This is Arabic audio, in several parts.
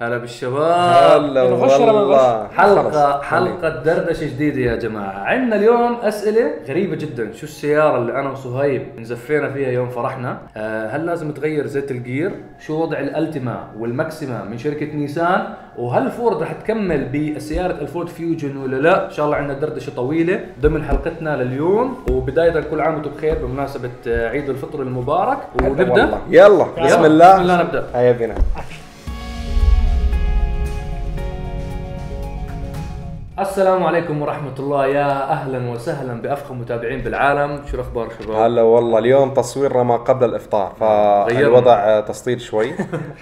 هلا بالشباب. هلا والله. حلقة حلقة دردشة جديدة يا جماعة. عندنا اليوم أسئلة غريبة جدا. شو السيارة اللي أنا وصهيب نزفينا فيها يوم فرحنا؟ آه، هل لازم تغير زيت الجير؟ شو وضع الألتيما والماكسيما من شركة نيسان؟ وهل فورد رح تكمل بسيارة الفورد فيوجن ولا لا؟ إن شاء الله عندنا دردشة طويلة ضمن حلقتنا لليوم. وبداية كل عام وأنتم بخير بمناسبة عيد الفطر المبارك. ونبدأ؟ والله. يلا. بسم يلا، الله. بسم الله نبدأ. هيا بنا السلام عليكم ورحمة الله. يا أهلا وسهلا بأفخم متابعين بالعالم. شو الأخبار شباب؟ هلا والله اليوم تصويرنا ما قبل الإفطار فالوضع آه، تسطيل شوي.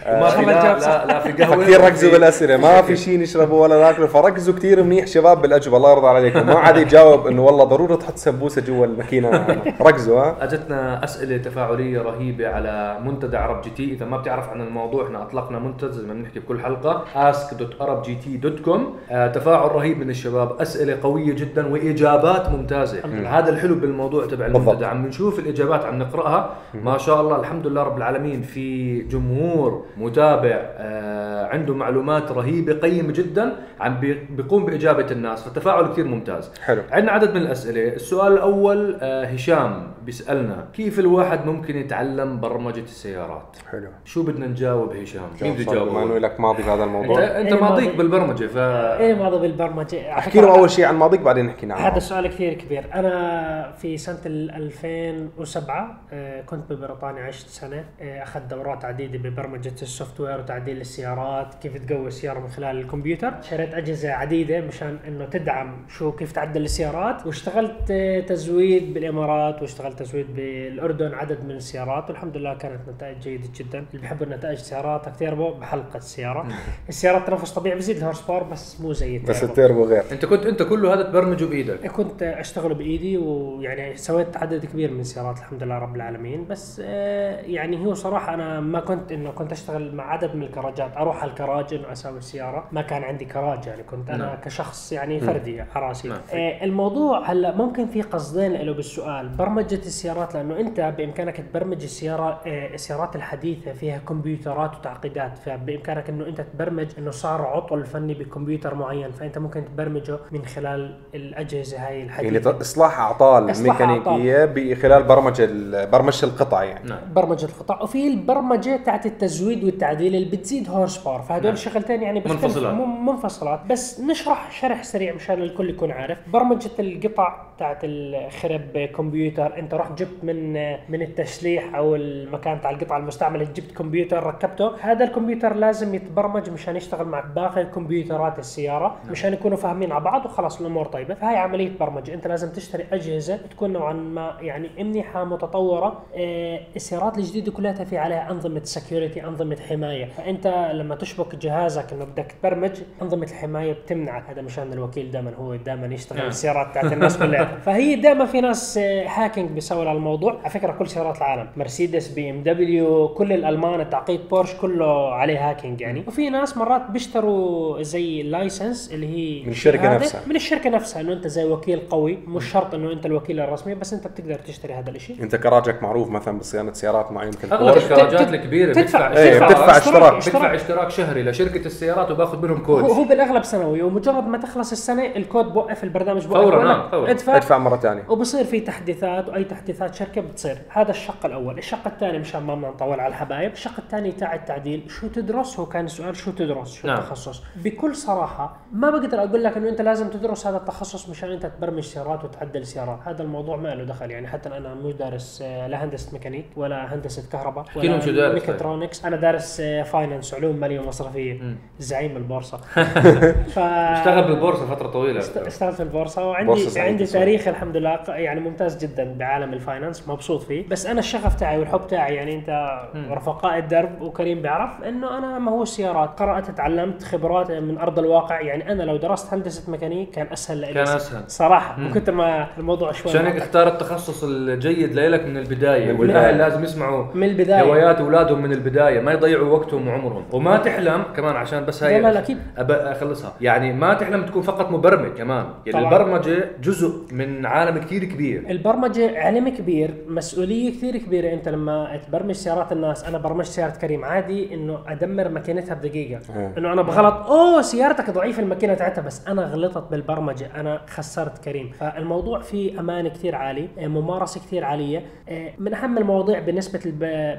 ما في لا, لا, لا في قهوة. فكثير ولا ركزوا بالأسئلة. ما في شيء نشربه ولا ناكله. فركزوا كثير منيح شباب بالأجوبة. الله يرضى عليكم. ما عاد يجاوب إنه والله ضروري تحط سبوسه جوا الماكينة. ركزوا ها. أجتنا أسئلة تفاعلية رهيبة على منتدى عرب جي تي. إذا ما بتعرف عن الموضوع إحنا أطلقنا منتدى زي ما بنحكي بكل حلقة ask.arabgt.com آه تفاعل رهيب من الشباب. أسئلة قوية جدا وإجابات ممتازة. هذا الحلو بالموضوع تبع. المنتدى. عم نشوف الإجابات عم نقرأها. ما شاء الله الحمد لله رب العالمين. في جمهور متابع آه عنده معلومات رهيبة قيمة جدا عم بي- بيقوم بإجابة الناس. فالتفاعل كثير ممتاز. حلو. عندنا عدد من الأسئلة. السؤال الأول آه هشام بيسألنا كيف الواحد ممكن يتعلم برمجة السيارات؟ حلو. شو بدنا نجاوب هشام؟ مين بده يجاوب؟ لك ماضي بهذا انت الموضوع. انت إيه ماضيك ماضي. بالبرمجة ف إيه ماضي بالبرمجة. أحكي له فكرة أول شيء عن ماضيك بعدين نحكي نعم. هذا سؤال كثير كبير. أنا في سنة ال 2007 آه، كنت ببريطانيا عشت سنة آه، أخذت دورات عديدة ببرمجة ال software وتعديل السيارات كيف تقوي السيارة من خلال الكمبيوتر. شريت أجهزة عديدة مشان إنه تدعم شو كيف تعدل السيارات. واشتغلت آه، تزويد بالإمارات واشتغلت تزويد بالأردن عدد من السيارات والحمد لله كانت نتائج جيدة جدا. اللي بحبوا النتائج السيارات تيربو بحلقة السيارة. السيارات تنفس طبيعي بزيد ال horsepower بس مو زي بس ال turbo. ال turbo غير انت كنت انت كله هذا تبرمجه بإيدك. كنت اشتغل بإيدي ويعني سويت عدد كبير من السيارات الحمد لله رب العالمين. بس آه، يعني هو صراحة أنا ما كنت إنه كنت أشتغل مع عدد من الكراجات. أروح على الكراج انه أسوي السيارة. ما كان عندي كراج يعني كنت أنا نعم. كشخص يعني فردي على راسي. نعم. آه، الموضوع هلا ممكن في قصدين له بالسؤال. برمجة السيارات لأنه أنت بإمكانك تبرمج السيارة آه، السيارات الحديثة فيها كمبيوترات وتعقيدات. فبإمكانك إنه أنت تبرمج إنه صار عطل فني بكمبيوتر معين. فأنت ممكن تبرمجه من خلال الأجهزة هاي الحديثة. يعني إصلاح أعطال إصلاح ميكانيكية بخلال برمجة برمجة القطع يعني. نعم. برمجة القطع. وفي البرمجة تاعت التزويد والتعديل اللي بتزيد horsepower. فهدول نعم. الشغلتين يعني منفصلات. منفصلات. بس نشرح شرح سريع مشان الكل يكون عارف. برمجة القطع تاعت الخرب كمبيوتر. انت رحت جبت من من التشليح أو المكان تاع القطع المستعملة جبت كمبيوتر ركبته. هذا الكمبيوتر لازم يتبرمج مشان يشتغل مع باقي كمبيوترات السيارة مشان يكونوا فاهمين على بعض وخلاص الأمور طيبة. فهي عملية برمجة. انت لازم تشتري أجهزة تكون نوعا ما يعني منيحه متطورة. آه، السيارات الجديدة كلها في عليها أنظمة security أنظمة حماية. فأنت لما تشبك جهازك إنه بدك تبرمج أنظمة الحماية بتمنعك. هذا مشان الوكيل دائما هو دائما يشتغل نعم. السيارات تاعت الناس كلها. فهي دائما في ناس آه، hacking بيسووا على الموضوع. على فكرة كل سيارات العالم مرسيدس بي إم دبليو كل الألمان تعقيد بورش كله عليه hacking يعني. وفي ناس مرات بيشتروا زي license اللي هي من الشركة هذا نفسها. من الشركة نفسها إنه أنت زي وكيل قوي. مش شرط إنه أنت الوكيل الرسمي بس أنت بتقدر تشتري هذا الشيء أنت كراجك معروف مثلا بصيانة سيارات معينه يمكن أغلب. الكراجات الكبيرة تدفع بيدفع إيه، بتدفع اشتراك. بدفع اشتراك. شهري لشركة السيارات وباخذ منهم كود هو بالأغلب سنوي ومجرد ما تخلص السنة الكود بوقف البرنامج بوقف. فوراً، نعم، فوراً. ادفع ادفع مرة ثانية. وبصير في تحديثات وأي تحديثات شركة بتصير. هذا الشق الأول. الشق الثاني مشان ما نطول على الحبايب. الشق الثاني تاع التعديل شو تدرس؟ هو كان السؤال شو تدرس؟ شو نعم. التخصص بكل صراحة ما بقدر أقول لك إنه أنت لازم تدرس هذا التخصص مشان أنت تبرمج سيارات وتعدل سيارات. هذا الموضوع ما له دخل. يعني حتى أنا مش دارس آه، لا هندسة ميكانيك ولا هندسة كهرباء لهم شو دارس طيب. ميكاترونكس. أنا دارس آه، finance علوم مالية ومصرفية. زعيم البورصة. ف اشتغل بالبورصة فترة طويلة. اشتغلت في البورصه وعندي عندي صراحة. تاريخ الحمد لله يعني ممتاز جدا بعالم ال finance مبسوط فيه بس أنا الشغف تاعي والحب تاعي يعني أنت رفقاء الدرب وكريم بيعرف إنه أنا ما هو السيارات قرأت تعلمت خبرات من أرض الواقع يعني أنا لو درست هندسة ميكانيك كان أسهل لي كان أسهل. صراحة من كثر ما الموضوع شوي عشان. اختار التخصص الجيد لك من البداية من والاهل. لازم يسمعوا من البداية. هوايات أولادهم من البداية ما يضيعوا وقتهم وعمرهم وما تحلم كمان عشان بس هاي لا، لا، أكيد. أب- أخلصها يعني ما تحلم تكون فقط مبرمج كمان يعني طبعاً. البرمجة جزء من عالم كثير كبير. البرمجة علم كبير مسؤولية كثير كبيرة. انت لما تبرمج سيارات الناس أنا برمجت سيارة كريم عادي انه ادمر ماكينتها بدقيقة. آه. انه أنا بغلط أوه سيارتك ضعيفة الماكينة تاعتها. بس أنا غلطت بالبرمجة. أنا خسرت كريم. فالموضوع فيه أمان كثير عالي آه، ممارسة كثير عالية. آه، من أهم المواضيع بالنسبة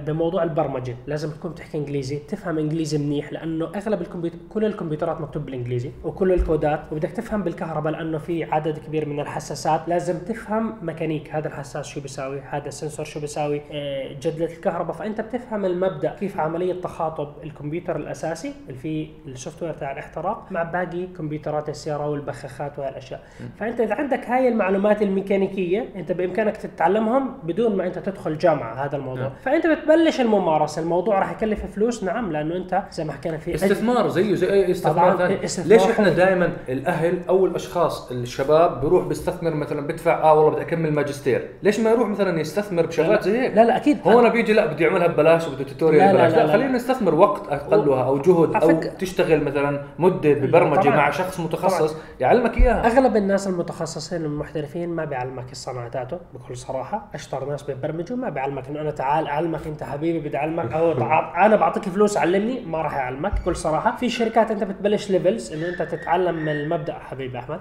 بموضوع البرمجة لازم تكون بتحكي إنجليزي تفهم إنجليزي منيح لأنه أغلب الكمبيوتر كل الكمبيوترات مكتوب بالإنجليزي وكل الكودات وبدك تفهم بالكهرباء لأنه في عدد كبير من الحساسات. لازم تفهم ميكانيك. هذا الحساس شو بيساوي؟ هذا ال sensor شو بيساوي؟ آه، جدلة الكهرباء. فأنت بتفهم المبدأ. كيف عملية تخاطب الكمبيوتر الأساسي اللي فيه ال software تاع الاحتراق مع باقي كمبيوترات السيارة والبخاخات وهالاشياء فأنت إذا عندك هاي المعلومات الميكانيكية أنت بإمكانك تتعلمهم بدون ما أنت تدخل جامعة. هذا الموضوع. نعم. فأنت بتبلش الممارسة. الموضوع راح يكلف فلوس. نعم لأنه أنت زي ما حكينا في استثمار زيه زي أي استثمار ثاني. ليش إحنا. دائما الأهل أو الأشخاص الشباب بيروح بيستثمر مثلا بدفع آه والله بدي أكمل ماجستير. ليش ما يروح مثلا يستثمر بشغلات زي هيك؟ لا لا أكيد. هو بيجي لا بدي اعملها ببلاش وبده لا، توتوريال لا، ببلاش. لا، لا, لا. خلينا نستثمر وقت أقلها أو جهد أو تشتغل مثلا مدة ببرمجة طبعاً. مع شخص متخصص يعلمك إياها. أغلب الناس المتخصصين المحترفين ما بيعلمك الصنعه تاعته بكل صراحة. أشطر ناس بيبرمجوا ما بيعلمك إنه أنا تعال أعلمك أنت حبيبي بدي أعلمك أو أنا بعطيك فلوس علمني ما راح يعلمك بكل صراحة في شركات أنت بتبلش levels إنه أنت تتعلم من المبدأ حبيبي أحمد.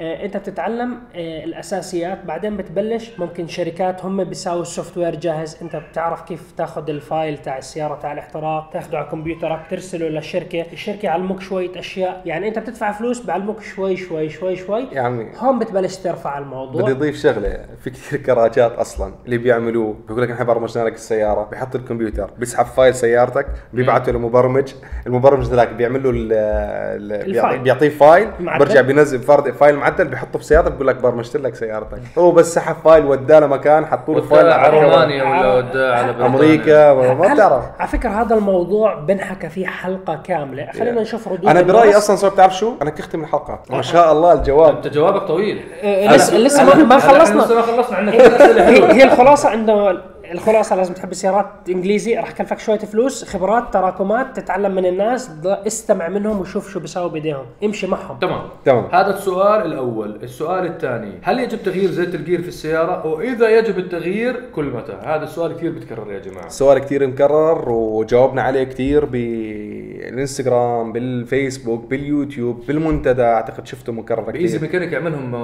آه أنت بتتعلم الأساسيات. بعدين بتبلش ممكن شركات هم بيساووا ال software جاهز. أنت بتعرف كيف تاخذ ال file تاع السيارة تاع الاحتراق تاخده على كمبيوترك ترسله للشركة. الشركة يعلموك شوية أشياء. يعني أنت بتدفع فلوس بيعلموك شوي شوي شوي شوي. يعني هون بتبلش ترفع الموضوع. بدي أضيف شغلة. في كثير كراجات أصلا اللي بيعملوه. بيقول لك إحنا برمجنا لك السيارة. بيحط الكمبيوتر. بيسحب file سيارتك. بيبعته لمبرمج المبرمج ذاك بيعمل له. بيعطيه file. برجع بينزل فرد file معدل. بيحطه في سيارتك. بيقول لك برمجت لك سيارتك. هو بس سحب file وداه لمكان حطوا له file وداه على رومانيا ولا وداه على. أمريكا ما بتعرف. على فكرة هذا الموضوع بنحكى فيه حلقة كاملة. خلينا نشوف ردود أنا برأيي. أصلا صار بتعرف شو؟ أنا كختم الحلقة. ما شاء الله الجواب. أنت جوابك طويل. إيه، لسه لسه ما- خلصنا. لسه ما خلصنا عندنا اسئله هي الخلاصة انه الخلاصة لازم تحب السيارات إنجليزي راح كلفك شوية فلوس خبرات تراكمات تتعلم من الناس استمع منهم وشوف شو بيساووا بإيديهم. امشي معهم. تمام. تمام. هذا السؤال الأول. السؤال الثاني. هل يجب تغيير زيت الجير في السيارة؟ وإذا يجب التغيير كل متى؟ هذا السؤال كثير بتكرر يا جماعة. سؤال كثير مكرر وجاوبنا عليه كثير بالإنستغرام بالفيسبوك باليوتيوب بالمنتدى. أعتقد شفته مكرر بإيزي كثير ميكانيك يعملهم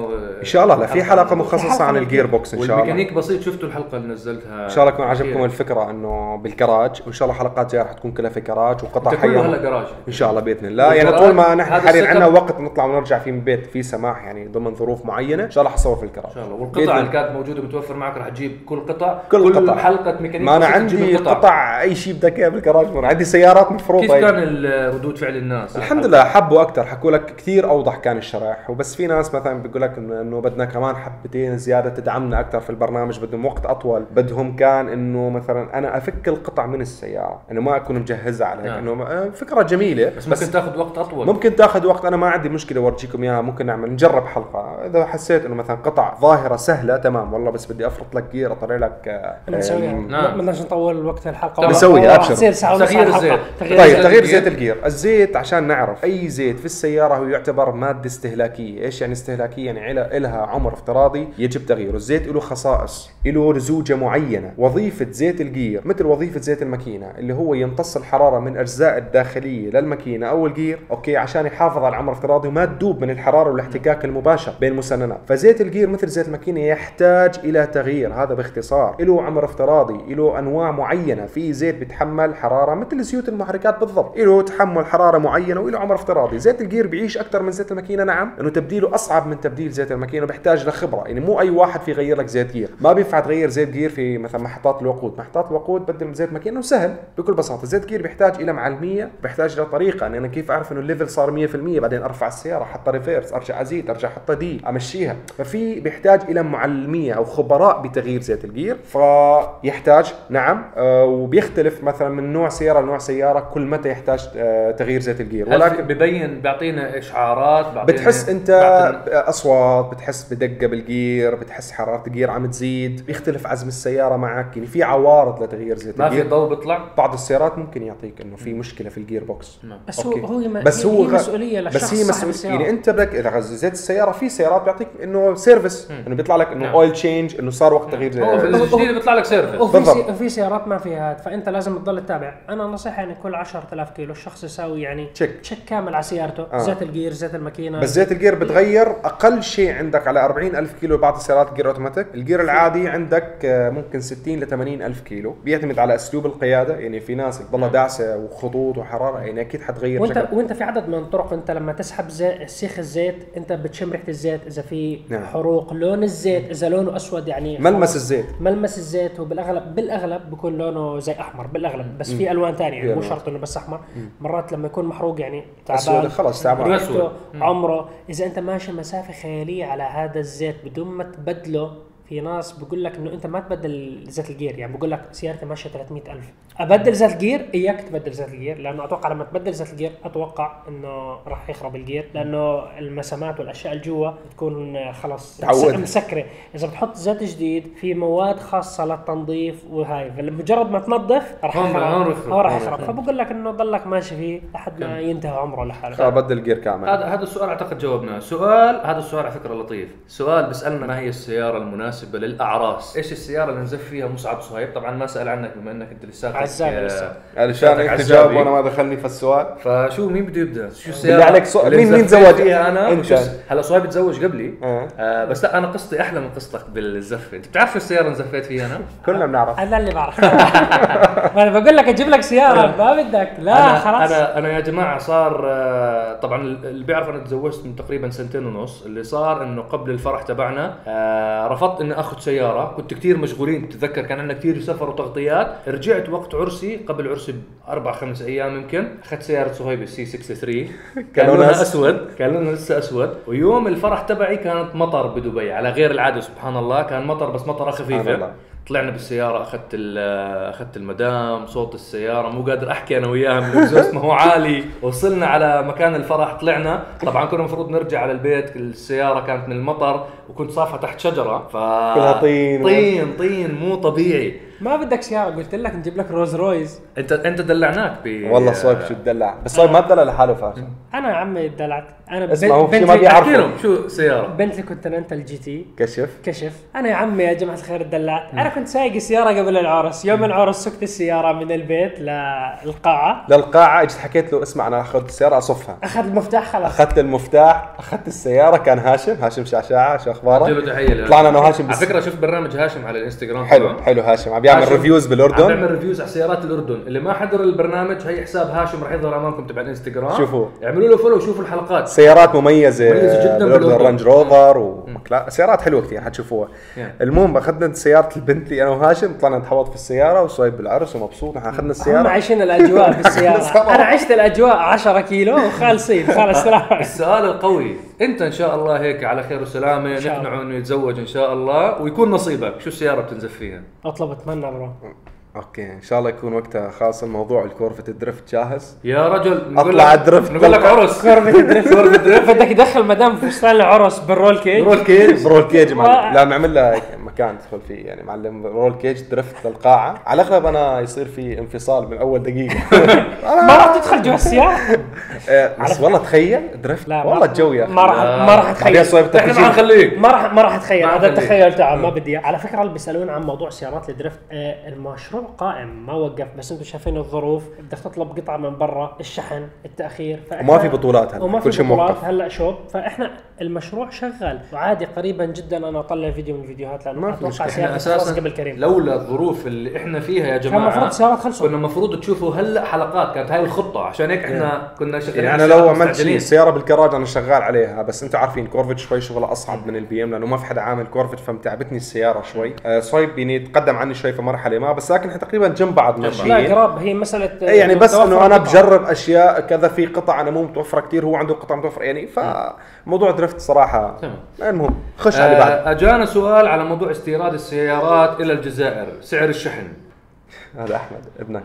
إن شاء الله لا في حلقة مخصصة عن ال gear box إن شاء الله. والميكانيك بسيط شفتوا الحلقة اللي نزلتها؟ إن شاء الله يكون عجبكم الفكرة إنه بالكراج وإن شاء الله حلقات جاية رح تكون كلها في كراج وقطع كله هلا حيه كراج إن شاء الله بإذن الله. يعني طول ما نحن حاليا عندنا وقت نطلع ونرجع فيه من البيت في سماح يعني ضمن ظروف معينة إن شاء الله حصور في الكراج. إن شاء الله. والقطع. اللي كانت موجودة متوفر معك راح تجيب كل قطع. كل قطع. حلقة ميكانيك ما أنا عندي. قطع أي شيء بدك إياه بالكراج. عندي سيارات مفروضة. كيف كان ردود فعل الناس؟ الحمد لله حبوا أكثر حكوا لك كثير أوضح كان الشرح. وبس في ناس مثلا بيقول لك إنه بدنا كمان حبتين زيادة تدعمنا أكثر في البرنامج بدهم وقت أطول بدهم كان إنه مثلا أنا أفك القطع من السيارة انه ما أكون مجهزها على هيك نعم. إنه آه، فكرة جميلة بس ممكن تاخذ وقت أطول ممكن تاخذ وقت أنا ما عندي مشكلة أورجيكم إياها ممكن نعمل نجرب حلقة إذا حسيت إنه مثلا قطع ظاهرة سهلة تمام والله بس بدي أفرط لك جير أطلع لك آه، بنسويها آه، نعم. ما بدناش نطول وقت الحلقة بنسويها، والله راح أبشر. تصير ساعة ونص تغيير. الزيت. طيب. تغيير. زيت الجير الزيت عشان نعرف أي زيت في السيارة هو يعتبر مادة استهلاكية إيش يعني استهلاكية يعني إلها- إلها عمر افتراضي يجب تغييره الزيت له خصائص له لزوجه معينة وظيفة زيت ال gear مثل وظيفة زيت الماكينة اللي هو يمتص الحرارة من أجزاء الداخلية للماكينة أو ال gear okay عشان يحافظ على العمر الافتراضي وما تدوب من الحرارة والاحتكاك المباشر بين المسننات فزيت ال gear مثل زيت الماكينة يحتاج إلى تغيير هذا باختصار. له عمر افتراضي له أنواع معينة. في زيت بيتحمل حرارة مثل زيوت المحركات بالضبط. له تحمل حرارة معينة وله عمر افتراضي. زيت ال gear بيعيش أكثر من زيت الماكينة نعم. إنه تبديله أصعب من تبديل زيت الماكينة بيحتاج لخبرة. يعني مو أي واحد في يغير لك زيت gear. ما بينفع تغير زيت gear في مثلا محطات الوقود. محطات الوقود بدل زيت ماكينه وسهل بكل بساطة. زيت gear بيحتاج إلى معلمية بيحتاج إلى طريقة. اني أنا كيف أعرف إنه ال level صار 100% بعدين أرفع السيارة احطها reverse أرجع أزيد أرجع احطها D أمشيها. ففي بيحتاج إلى معلمية أو خبراء بتغيير زيت ال gear. فيحتاج نعم آه وبيختلف مثلا من نوع سيارة لنوع سيارة كل متى يحتاج آه تغيير زيت ال gear. ولكن ببين بيعطينا إشعارات بيعطينا بتحس أنت أصوات بتحس بدقة بال gear بتحس حرارة ال gear عم تزيد. بيختلف عزم السيارة مع معك يعني في عوارض لتغيير زيت ما في ضوء بيطلع؟ بعض السيارات ممكن يعطيك إنه في مشكلة في ال gear box بس okay. هو هو بس هي هو هي مسؤولية للشخص بس هي صاحب مسؤول السيارة. يعني أنت بدك إذا زيت السيارة في سيارات بيعطيك إنه service إنه بيطلع لك إنه نعم. oil change إنه صار وقت تغيير هو في زيت جديد بيطلع لك service وفي سيارات ما فيها هذا فأنت لازم تضل تتابع. أنا نصيحة يعني كل 10000 كيلو الشخص يساوي يعني check. check كامل على سيارته. آه. زيت ال gear زيت الماكينة. بس زيت ال gear بتغير أقل شيء عندك على 40 ألف كيلو بعض السيارات gear automatic ال gear العادي عندك آه، ممكن 60 ل 80 ألف كيلو. بيعتمد على أسلوب القيادة. يعني في ناس تضلها داعسة وخطوط وحرارة. يعني أكيد حتغير وانت شكل. وأنت في عدد من الطرق. أنت لما تسحب زي سيخ الزيت أنت بتشم ريحة الزيت إذا في نعم. حروق. لون الزيت إذا لونه أسود يعني ملمس. الزيت. ملمس الزيت. وبالاغلب بالأغلب بيكون لونه زي أحمر. بالأغلب. بس في ألوان ثانية يعني مو. شرط إنه بس أحمر. مرات لما يكون محروق يعني تعبان. خلص تعبان. عمره. إذا أنت ماشي مسافة خيالية على هذا الزيت بدون ما تبدله في ناس بقول لك إنه أنت ما تبدل زيت ال gear يعني بقول لك سيارتي ماشية 300000 أبدل زيت ال gear إياك تبدل زيت ال gear لأنه أتوقع لما تبدل زيت ال gear أتوقع إنه راح يخرب ال gear لأنه المسامات والأشياء اللي جوا بتكون خلاص. مسكرة. إذا بتحط زيت جديد في مواد خاصة للتنظيف وهاي فمجرد ما تنظف راح يخرب. راح يخرب. فبقول لك إنه ضلك ماشي فيه لحد ما ينتهي عمره لحاله. بدل gear كامل. هذا هذا السؤال أعتقد جاوبناه، سؤال هذا السؤال على فكرة لطيف، سؤال بيسألنا ما هي السيارة المناسبة للأعراس؟ إيش السيارة اللي نزف فيها مصعب صهيب؟ طبعا ما سأل عنك بما إنك أنت لساتك عزابة آه، لسه. علشان انت عزابي. جاوب وأنا ما دخلني في السؤال فشو مين بده يبدأ؟ شو بالله السيارة عليك سؤال- مين- مين تزوج؟ فيها أنا؟ هلا صهيب تزوج قبلي آه. آه بس لا أنا قصتي أحلى من قصتك بالزفه، أنت بتعرف شو السيارة اللي نزفت فيها أنا؟ كلنا بنعرف أنا اللي بعرف ما أنا بقول لك أجيب لك سيارة ما بدك لا خلاص أنا أنا يا جماعة صار آه، طبعا اللي بيعرف أنا تزوجت من تقريبا سنتين ونص اللي صار إنه قبل الفرح تبعنا آه، رفضت اني أخذ سيارة كنت كثير مشغولين تتذكر كان عندنا كثير سفر وتغطيات. رجعت وقت عرسي قبل عرسي بأربع خمس أيام يمكن أخذت سيارة صهيب السي 63 كان لونها أسود. كان لونها لسه أسود. ويوم الفرح تبعي كانت مطر بدبي على غير العادة سبحان الله. كان مطر بس سبحان خفيفه. طلعنا بالسيارة أخذت ال- أخذت المدام صوت السيارة مو قادر أحكي أنا وياها من الإكزوست ما هو عالي وصلنا على مكان الفرح طلعنا طبعا كنا المفروض نرجع على البيت السيارة كانت من المطر وكنت صافها تحت شجرة ف طين. طين طين مو طبيعي ما بدك سياره قلت لك نجيب لك روز رويز أنت أنت دلعناك ب والله صويب شو تدلع. بس صويب ما تدلع لحاله فاشل. أنا يا عمي دلعت. أنا اسمع، هو في ما بيعرف. شو سيارة. بنتلي كونتيننتال جي تي. كشف. كشف. أنا يا عمي يا جماعة الخير دلعت. أنا كنت سايق السيارة قبل العرس. يوم العرس سكت السيارة من البيت للقاعة. للقاعة اجت حكيت له اسمع أنا اخذ السيارة أصفها. أخذ المفتاح خلاص. أخذت المفتاح أخذت السيارة كان هاشم هاشم شعشاعه شو له أخبارك تحية طلعنا أنا وهاشم على بس فكرة شفت برنامج هاشم على الإنستغرام حلو. حلو هاشم. عم هاشم reviews عم بالاردن بيعمل reviews على سيارات الأردن. اللي ما حضر البرنامج هي حساب هاشم راح يظهر أمامكم تبع الإنستغرام. شوفوا. اعملوا له follow وشوفوا الحلقات. سيارات مميزة مميزة جداً بالأردن. بالأردن. رانج روفر ومكلا سيارات حلوة كثير حتشوفوها. Yeah. المهم أخذنا سيارة البنتلي أنا وهاشم طلعنا نتحوط في السيارة وصايب بالعرس ومبسوط. نحن أخذنا هم السيارة. عايشين الأجواء بالسياره السيارة. أنا عشت الأجواء 10 كيلو وخالصين خلص السؤال القوي. انت ان شاء الله هيك على خير وسلامة. نقنعه انه يتزوج إن شاء الله ويكون نصيبك. شو السيارة بتنزف فيها؟ أطلب أتمنى برو أوكي إن شاء الله يكون وقتها خاص الموضوع الكورفة الدرفت جاهز؟ يا رجل لك- أدرفت نقول لك. عرس. كوربة دريفت كوربة دريفت بدك تدخل مدام فستان العرس بالرول كيج؟ رول كيج. معلم. ما- لا بنعمل لها هيك. مكان تدخل فيه. يعني معلم رول كيج درفت للقاعة. على الأغلب أنا يصير في انفصال من أول دقيقة. ما راح تدخل جوا السيارة. آه، بس والله تخيل drift لا والله الجو يا أخي. ما راح ما راح أتخيل. إحنا ما تخيل حنخليك ما راح ما راح أتخيل. هذا التخيل تاعه ما بدي إياه. على فكرة اللي بيسألون عن موضوع سيارات ال drift آه، المشروع قائم ما وقف بس أنتم شايفين الظروف. بدك تطلب قطعة من برا الشحن التأخير. وما في بطولات هلا وما كل في شيء بطولات موقف. هلا شوب فإحنا المشروع شغال. وعادي قريبا جدا أنا أطلع فيديو من الفيديوهات لأنه ما في أتوقع مشكلة. إحنا أساسا قبل كريم. لولا الظروف اللي إحنا فيها يا كان المفروض جماعة السيارات خلصوا كنا المفروض تشوفوا هلأ حلقات كانت هاي الخطة. عشان هيك إحنا كنا شغالين يعني على أنا لو عملت شيء. السياره بالكراج أنا شغال عليها بس أنتم عارفين Corvette شوي شغلة أصعب من ال BM لأنه ما في حدا عامل Corvette فمتعبتني السيارة شوي. آه صايب يعني تقدم عني شوي في مرحلة ما بس لكن إحنا تقريبا جنب بعض لا قراب هي مسألة إيه يعني بس إنه أنا. بجرب أشياء كذا في قطع أنا مو متوفرة كثير هو عنده قطع متوفرة يعني فموضوع drift صراحة. تمام. المهم خش على اللي بعد آه، أجانا سؤال على موضوع استيراد السيارات إلى الجزائر. سعر الشحن. هذا أحمد ابنك.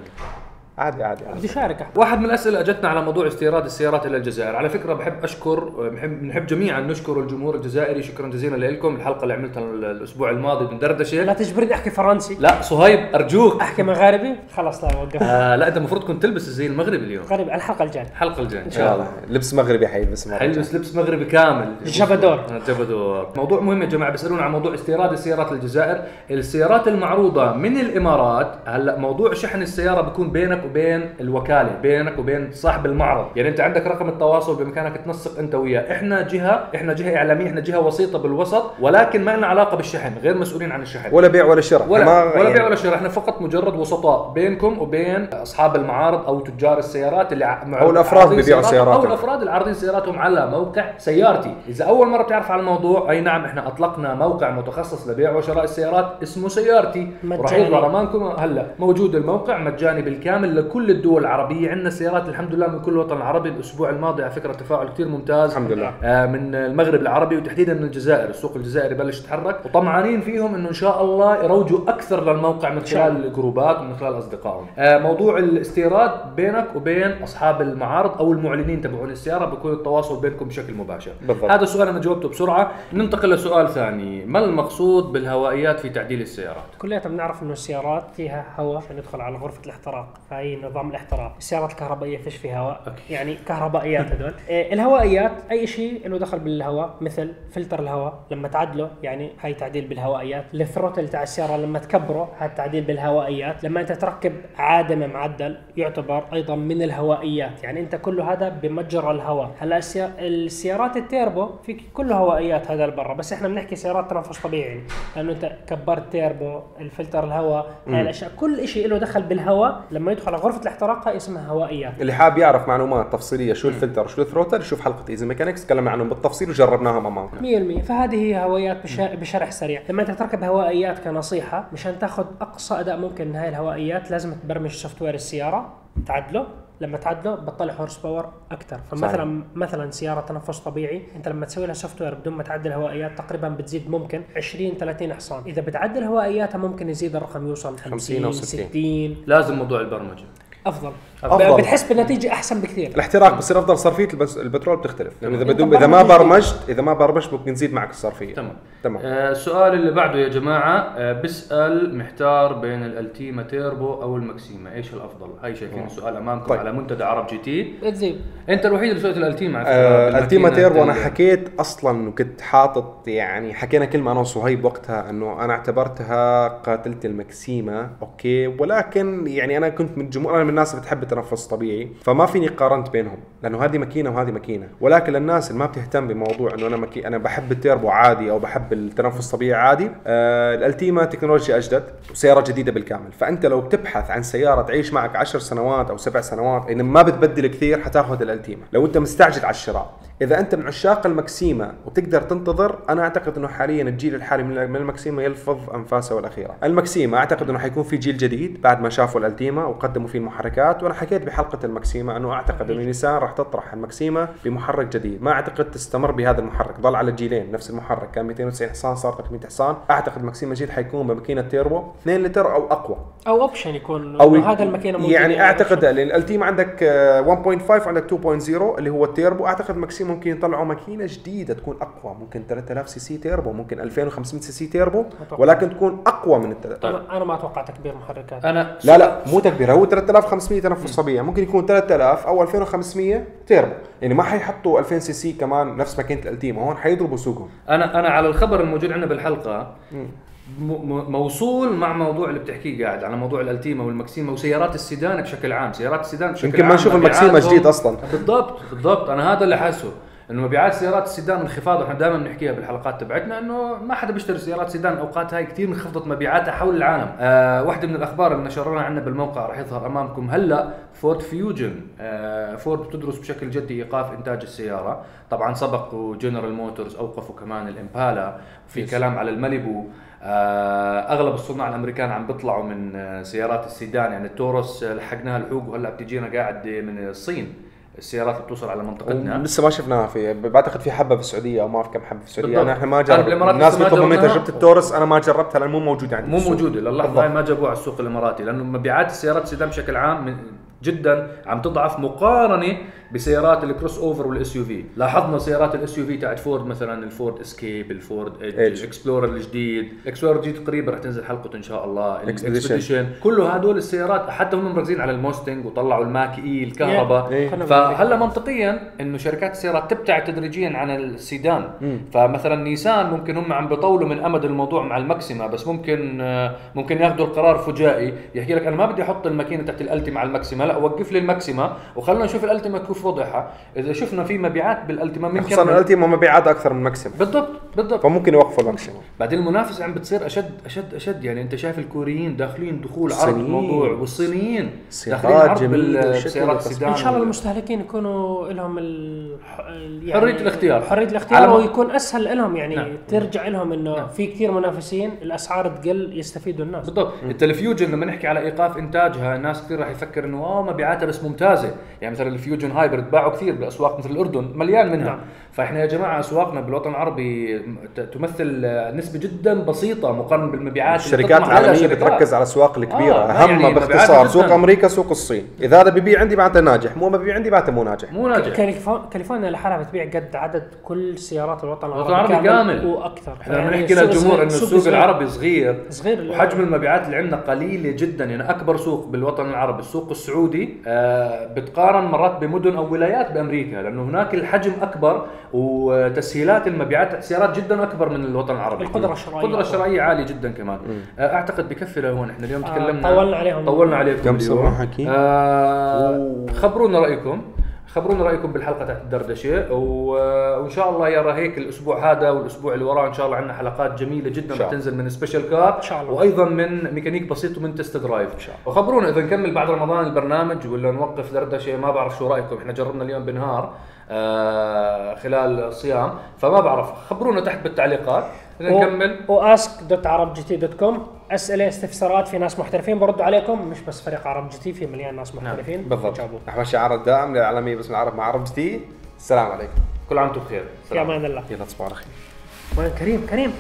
عادي عادي عادي. بدي اشارك أحمد. واحد من الأسئلة أجتنا على موضوع استيراد السيارات إلى الجزائر، على فكرة بحب أشكر بحب نحب جميعا نشكر الجمهور الجزائري. شكرا جزيلا لكم، الحلقة اللي عملتها الأسبوع الماضي لا بندردشه تجبرني أحكي فرنسي. لا صهيب أرجوك. أحكي مغاربي خلاص لا وقف آه لا أنت المفروض كنت تلبس الزي المغربي اليوم. غريب الحلقة الجاية. الحلقة الجاية. إن شاء الله. لبس مغربي حيلبس مرة حيلبس لبس مغربي كامل. جبدور. آه، جبدور موضوع مهم يا جماعة. بيسألونا عن موضوع استيراد السيارات للجزائر. السيارات المعروضة من الإمارات. هلأ موضوع شحن السيارة بيكون بينك وبين الوكالة بينك وبين صاحب المعرض. يعني أنت عندك رقم التواصل بامكانك تنسق أنت وياه. إحنا جهة إحنا جهة إعلامية إحنا جهة وسيطة بالوسط ولكن ما لنا علاقة بالشحن غير مسؤولين عن الشحن. ولا بيع ولا شراء. ولا ولا يعني بيع ولا شراء. إحنا فقط مجرد وسطاء بينكم وبين أصحاب المعارض أو تجار السيارات اللي ع- أو الأفراد عارضين بيبيعوا سياراتهم،. أو الأفراد اللي عارضين سياراتهم على موقع سيارتي. إذا أول مرة بتعرف على الموضوع أي نعم إحنا أطلقنا موقع متخصص لبيع وشراء السيارات اسمه سيارتي. مجاني. وراح يظهر أمامكم هلا موجود الموقع مجاني بالكامل. لكل الدول العربية. عندنا سيارات الحمد لله من كل وطن عربي الأسبوع الماضي على فكرة تفاعل كثير ممتاز الحمد لله. آه، من المغرب العربي وتحديدا من الجزائر. السوق الجزائري بلش يتحرك. وطمعانين فيهم إنه إن شاء الله يروجوا أكثر للموقع من خلال الجروبات ومن خلال أصدقائهم. آه، موضوع الاستيراد بينك وبين أصحاب المعارض أو المعلنين تبعون السيارة بيكون التواصل بينكم بشكل مباشر. بالضبط. هذا السؤال أنا جاوبته بسرعة. ننتقل لسؤال ثاني. ما المقصود بالهوائيات في تعديل السيارات؟ كلياتنا بنعرف إنه السيارات فيها هواء عشان ندخل على غرفة الاحتراق فهي نظام الاحتراق. السيارات الكهربائية فيش فيها هواء. okay. يعني كهربائيات. هدول إيه، الهوائيات أي شيء له دخل بالهواء مثل فلتر الهواء لما تعدله يعني هاي تعديل بالهوائيات. ال throttle تاع السيارة لما تكبره هاي تعديل بالهوائيات. لما أنت تركب عادم معدل يعتبر أيضا من الهوائيات. يعني أنت كل هذا بمجرى الهواء. هلا السي- السيارات التيربو في كله هوائيات هذا برا. بس إحنا بنحكي سيارات تنفس طبيعي. يعني لأنه أنت كبرت تيربو الفلتر الهواء هاي الأشياء كل شيء له دخل بالهواء. لما يدخل على غرفة الاحتراق هاي اسمها هوائيات اللي حاب يعرف معلومات تفصيلية شو الفلتر وشو ال throttle يشوف حلقة Easy Mechanics تكلمنا عنهم بالتفصيل وجربناهم امامكم 100% فهذه هي هوائيات بش- بشرح سريع. لما أنت تركب هوائيات كنصيحة مشان تاخذ أقصى أداء ممكن من هاي الهوائيات لازم تبرمج software السيارة تعدله. لما تعدله بتطلع horse power أكثر فمثلا مثلا سيارة تنفس طبيعي أنت لما تسوي لها software بدون ما تعدل هوائيات تقريبا بتزيد ممكن 20 30 حصان. إذا بتعدل هوائياتها ممكن يزيد الرقم يوصل 50 50 أو 60 60. 60 لازم موضوع البرمجة. أفضل. أفضل. بتحس بالنتيجة أحسن بكثير. الاحتراق بصير أفضل. صرفيه البس- البترول بتختلف. لأنه إذا أنت بدون إذا ما برمجت إذا ما برمجت ممكن يزيد معك الصرفية. تمام. تمام. آه السؤال اللي بعده يا جماعة آه بيسأل محتار بين الالتيما تيربو أو الماكسيما إيش الأفضل؟ هاي شايفين السؤال أمامكم طيب. على منتدى عرب GT بتزيد أنت الوحيد اللي سويت الالتيما آه بالماكينة التيما تيربو أنا حكيت أصلا وكنت حاطط يعني حكينا كلمه أنا وصهيب وقتها إنه أنا اعتبرتها قاتله المكسيمه okay ولكن يعني أنا كنت من الجمهور أنا من الناس بتحب التنفس الطبيعي فما فيني قارنت بينهم لأنه هذه ماكينة وهذه ماكينة. ولكن للناس اللي ما بتهتم بموضوع إنه أنا مكي... أنا بحب التيربو عادي أو بحب التنفس الطبيعي عادي آه الألتيما تكنولوجيا أجدد وسيارة جديدة بالكامل. فأنت لو بتبحث عن سيارة تعيش معك 10 سنوات أو سبع سنوات إن ما بتبدل كثير حتاخذ الألتيما. لو أنت مستعجل على الشراء إذا أنت من عشاق المكسيمه وتقدر تنتظر أنا أعتقد إنه حاليا الجيل الحالي من المكسيمه يلفظ أنفاسه الاخيره المكسيمه أعتقد إنه حيكون في جيل جديد بعد ما شافوا الألتيما وقدموا فيه المحركات وأنا حكيت بحلقة المكسيمه إنه أعتقد إنه نيسان راح تطرح المكسيمه بمحرك جديد. ما أعتقد تستمر بهذا المحرك. ضل على جيلين نفس المحرك. كان 290 حصان صار 300 حصان. أعتقد مكسيمه جديد حيكون بماكينة تيربو. 2 لتر أو أقوى. أو option يكون. أو هذا الماكينة يعني أعتقد الألتيما عندك آه، 1.5 وعندك 2.0 اللي هو التيربو. أعتقد ماكسيما ممكن يطلعوا ماكينة جديدة تكون أقوى. ممكن 3000 CC turbo ممكن 2500 CC turbo. ولكن تكون أقوى من التلاتة طيب. أنا أنا ما أتوقع تكبير محركات. أنا لا لا مو تكبير. هو 3500 تنفس طبيعي ممكن يكون 3000 أو 2500 تيربو. يعني ما حيحطوا 2000 CC كمان نفس ماكينة الالتيما هون حيضربوا سوقهم. أنا أنا على الخبر الموجود عندنا بالحلقة موصول مع موضوع اللي بتحكيه قاعد على موضوع الالتيما والمكسيما وسيارات السيدان بشكل عام سيارات السيدان بشكل يمكن ما عام نشوف المكسيمة مبيعاتهم- جديد أصلاً. بالضبط بالضبط. أنا هذا اللي حاسه إنه مبيعات سيارات السيدان انخفاض إحنا دائما بنحكيها بالحلقات تبعتنا إنه ما حدا بيشتري سيارات سيدان. الاوقات هاي كثير انخفضت مبيعاتها حول العالم. آه واحدة من الأخبار اللي نشرناها عندنا بالموقع راح يظهر أمامكم هلأ. فورد فيوجن آه فورد بتدرس بشكل جدي إيقاف إنتاج السيارة. طبعا سبقوا جنرال موتورز أوقفوا كمان الإمبالا. في كلام على الماليبو. أغلب الصناع الأمريكان عم بيطلعوا من آه، سيارات السيدان يعني التورس آه، لحقناها الحوق وهلأ بتجينا قاعد من الصين السيارات اللي بتوصل على منطقتنا لسه ما شفناها في بعتقد في حبة في السعودية أو ما أعرف كم حبة في السعودية بالضبط. أنا إحنا ما جربت الناس بيطلبوا مني. تجربة التورس أنا ما جربتها لأن مو موجوده عندي مو. موجوده للحظه. هاي ما جابوها على السوق الإماراتي لأنه مبيعات السيارات السيدان بشكل عام جدا عم تضعف مقارنة بسيارات ال crossover وال SUV. لاحظنا سيارات ال SUV تاعت فورد مثلا الفورد إسكيب الفورد ايدج. الاكسبلورر الجديد. الاكسبلورر الجديد قريبا رح تنزل حلقته إن شاء الله. الاكسبيديشن كل هدول السيارات حتى هم مركزين على الموستنج وطلعوا ال Mach-E الكهرباء إيه. كنا فهلأ منطقيا إنه شركات السيارات تبتعد تدريجيا عن السيدان. فمثلا نيسان ممكن هم عم بيطولوا من أمد الموضوع مع الماكسيما بس ممكن آه، ممكن ياخذوا القرار فجائي. يحكي لك أنا ما بدي أحط الماكينة تحت الالتيما على الماكسيما لا وقف لي الماكسيما وخلنا نشوف الالتيما كيف وضعها إذا شفنا في مبيعات بالالتيما خصوصا بنكمل الالتيما مبيعات أكثر من ماكسيما بالضبط بالضبط فممكن يوقفوا الماكسيما بعدين المنافسه عم بتصير أشد أشد أشد يعني أنت شايف الكوريين داخلين دخول عرض. الموضوع والصينيين داخلين عرض جميلة بال- وشكل بسيارات وتصميم. السيدان إن شاء الله المستهلكين يكونوا لهم ال... ال- حرية الاختيار. حرية على الاختيار ويكون أسهل لهم يعني نعم. ترجع لهم إنه نعم. في كثير منافسين الأسعار تقل يستفيدوا الناس بالضبط انت الفيوجن لما نحكي على إيقاف إنتاجها الناس كثير راح يفكر إنه آه مبيعاتها بس ممتازة يعني مثلا الفيوجن hybrid باعوا كثير بأسواق مثل الأردن مليان منها نعم. فإحنا يا جماعة أسواقنا بالوطن العربي تمثل آه، نسبة جدا بسيطة مقارنة بالمبيعات اللي الشركات العالمية شركات. بتركز على الأسواق الكبيرة آه، لا أهم يعني باختصار سوق. أمريكا سوق الصين إذا هذا ببيع عندي معناته ناجح مو ببيع عندي معناته مو ناجح مو ناجح كاليفو- كاليفورنيا لحالها بتبيع قد عدد كل سيارات الوطن الوطن العربي كامل. وأكثر إحنا لما يعني نحكي للجمهور إنه السوق صغير. العربي صغير صغير وحجم المبيعات اللي عندنا قليله جدا يعني أكبر سوق بالوطن العربي السوق السعودي آه بتقارن مرات بمدن أو ولايات بأمريكا لأنه هناك الحجم أكبر وتسهيلات المبيعات السيارات جدا أكبر من الوطن العربي. القدرة الشرائية. القدرة الشرائية عالية جدا كمان. آه أعتقد بكفي لهون إحنا اليوم آه، تكلمنا طولنا عليهم. طولنا عليكم كم حكي؟ آه خبرونا رأيكم. خبرونا رأيكم بالحلقة تاعت الدردشة. وإن شاء الله يرى هيك الأسبوع هذا والأسبوع اللي وراه إن شاء الله عندنا حلقات جميلة جدا رح تنزل من special car إن شاء الله. وأيضا من ميكانيك بسيط ومن test drive إن شاء الله. وخبرونا إذا نكمل بعد رمضان البرنامج ولا نوقف دردشة ما بعرف شو رأيكم. إحنا جربنا اليوم بنهار آه خلال الصيام فما بعرف. خبرونا تحت بالتعليقات. إذا نكمل. و ask dot ArabGT dot com أسئلة استفسارات في ناس محترفين. بردوا عليكم مش بس فريق ArabGT في مليان ناس محترفين. بالضبط. جاوبوا. نحو الشعار الدائم للعالميه باسم العرب مع ArabGT السلام عليكم. كل عام وأنتم بخير. في أمان الله. يلا تصبحوا على خير. وين كريم؟ كريم.